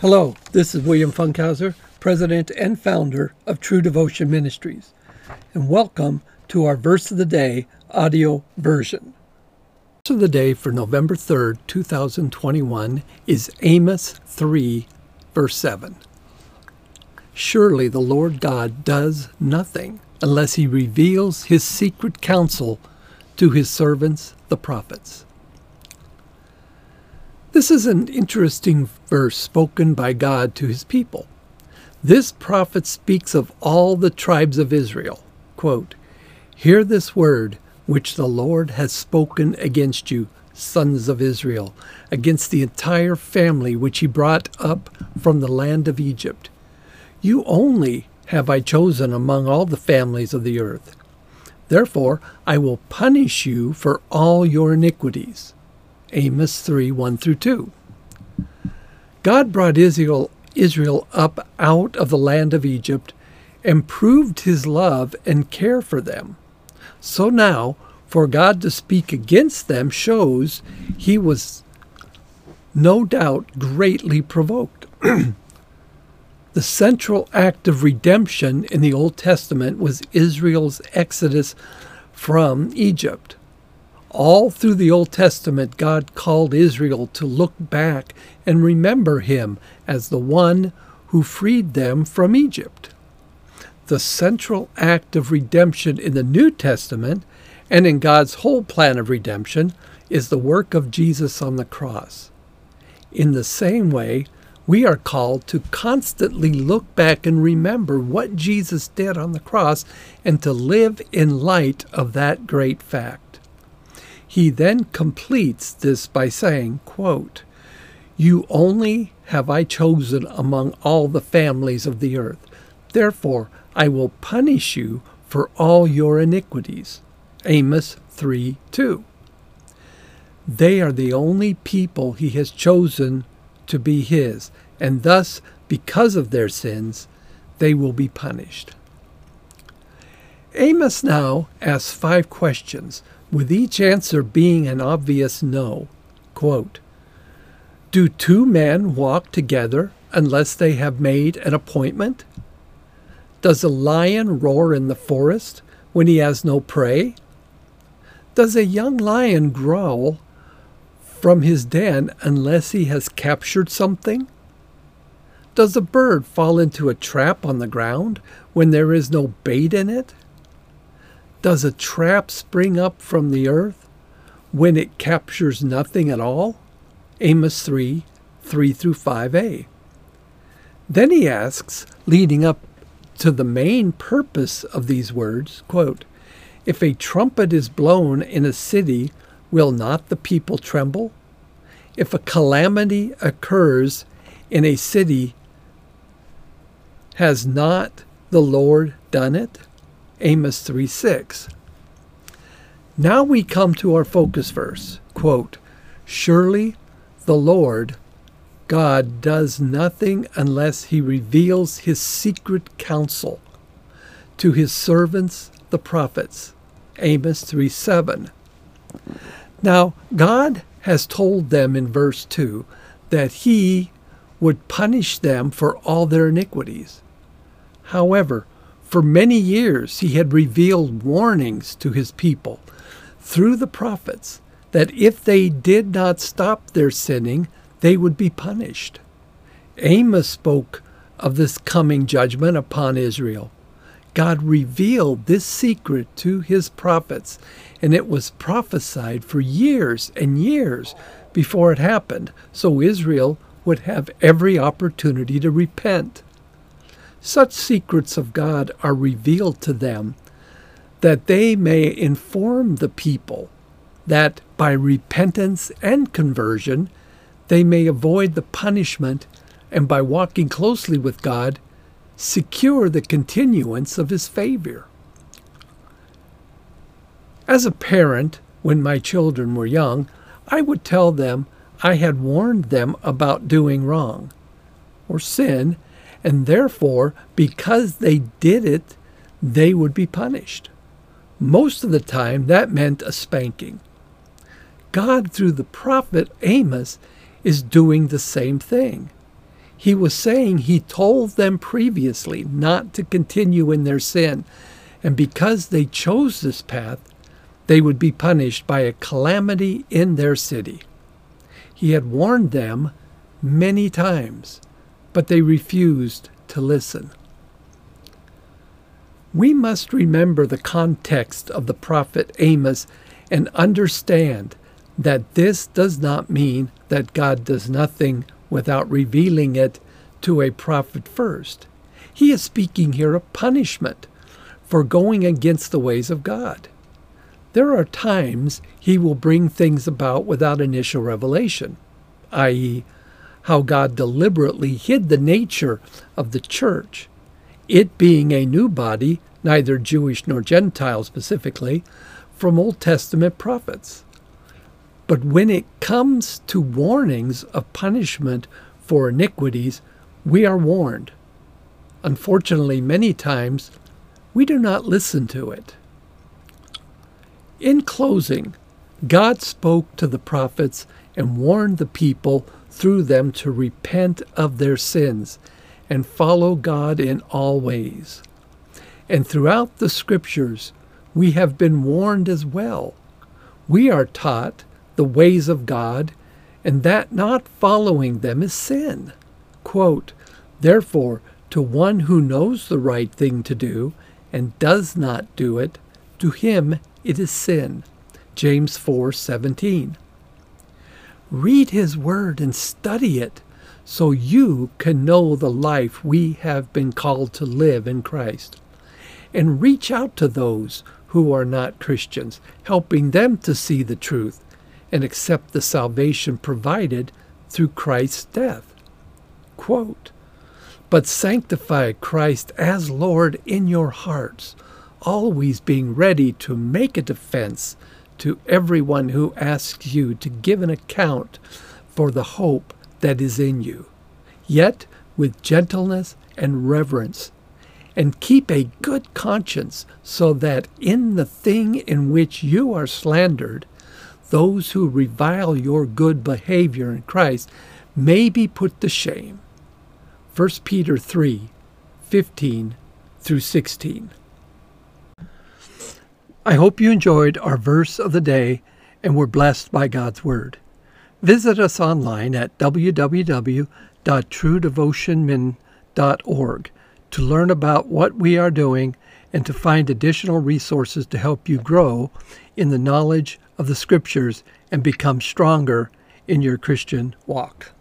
Hello, this is William Funkhauser, President and founder of True Devotion Ministries, and welcome to our Verse of the Day audio version. Verse of the Day for November 3rd, 2021 is Amos 3, verse 7. Surely the Lord God does nothing unless he reveals his secret counsel to his servants, the prophets. This is an interesting verse spoken by God to his people. This prophet speaks of all the tribes of Israel. Quote, Hear this word which the Lord has spoken against you, sons of Israel, against the entire family which he brought up from the land of Egypt. You only have I chosen among all the families of the earth. Therefore I will punish you for all your iniquities. Amos 3 1 through 2. God brought Israel, Israel up out of the land of Egypt and proved his love and care for them. So now, for God to speak against them shows he was no doubt greatly provoked. the central act of redemption in the Old Testament was Israel's exodus from Egypt. All through the Old Testament, God called Israel to look back and remember him as the one who freed them from Egypt. The central act of redemption in the New Testament and in God's whole plan of redemption is the work of Jesus on the cross. In the same way, we are called to constantly look back and remember what Jesus did on the cross and to live in light of that great fact. He then completes this by saying, quote, You only have I chosen among all the families of the earth. Therefore I will punish you for all your iniquities. Amos 3 2. They are the only people he has chosen to be his, and thus, because of their sins, they will be punished. Amos now asks five questions with each answer being an obvious no. Quote, Do two men walk together unless they have made an appointment? Does a lion roar in the forest when he has no prey? Does a young lion growl from his den unless he has captured something? Does a bird fall into a trap on the ground when there is no bait in it? Does a trap spring up from the earth when it captures nothing at all? Amos 3 3 through 5a. Then he asks, leading up to the main purpose of these words, quote, If a trumpet is blown in a city, will not the people tremble? If a calamity occurs in a city, has not the Lord done it? Amos 3 6. Now we come to our focus verse. Quote, Surely the Lord God does nothing unless he reveals his secret counsel to his servants, the prophets. Amos 3 7. Now, God has told them in verse 2 that he would punish them for all their iniquities. However, for many years, he had revealed warnings to his people through the prophets that if they did not stop their sinning, they would be punished. Amos spoke of this coming judgment upon Israel. God revealed this secret to his prophets, and it was prophesied for years and years before it happened, so Israel would have every opportunity to repent. Such secrets of God are revealed to them that they may inform the people that by repentance and conversion they may avoid the punishment and by walking closely with God secure the continuance of his favor. As a parent, when my children were young, I would tell them I had warned them about doing wrong or sin and therefore, because they did it, they would be punished. Most of the time, that meant a spanking. God, through the prophet Amos, is doing the same thing. He was saying he told them previously not to continue in their sin, and because they chose this path, they would be punished by a calamity in their city. He had warned them many times, but they refused to listen. We must remember the context of the prophet Amos and understand that this does not mean that God does nothing without revealing it to a prophet first. He is speaking here of punishment for going against the ways of God. There are times he will bring things about without initial revelation, i.e., how God deliberately hid the nature of the church, it being a new body, neither Jewish nor Gentile specifically, from Old Testament prophets. But when it comes to warnings of punishment for iniquities, we are warned. Unfortunately, many times we do not listen to it. In closing, God spoke to the prophets and warned the people through them to repent of their sins and follow God in all ways. And throughout the scriptures, we have been warned as well. We are taught the ways of God, and that not following them is sin. Quote, Therefore, to one who knows the right thing to do and does not do it, to him it is sin. James 4:17. Read his word and study it so you can know the life we have been called to live in Christ. And reach out to those who are not Christians, helping them to see the truth and accept the salvation provided through Christ's death. Quote, but sanctify Christ as Lord in your hearts, always being ready to make a defense to everyone who asks you to give an account for the hope that is in you, yet with gentleness and reverence, and keep a good conscience, so that in the thing in which you are slandered, those who revile your good behavior in Christ may be put to shame. 1 Peter 3 15 through 16. I hope you enjoyed our verse of the day and were blessed by God's Word. Visit us online at www.truedevotionmin.org to learn about what we are doing and to find additional resources to help you grow in the knowledge of the Scriptures and become stronger in your Christian walk.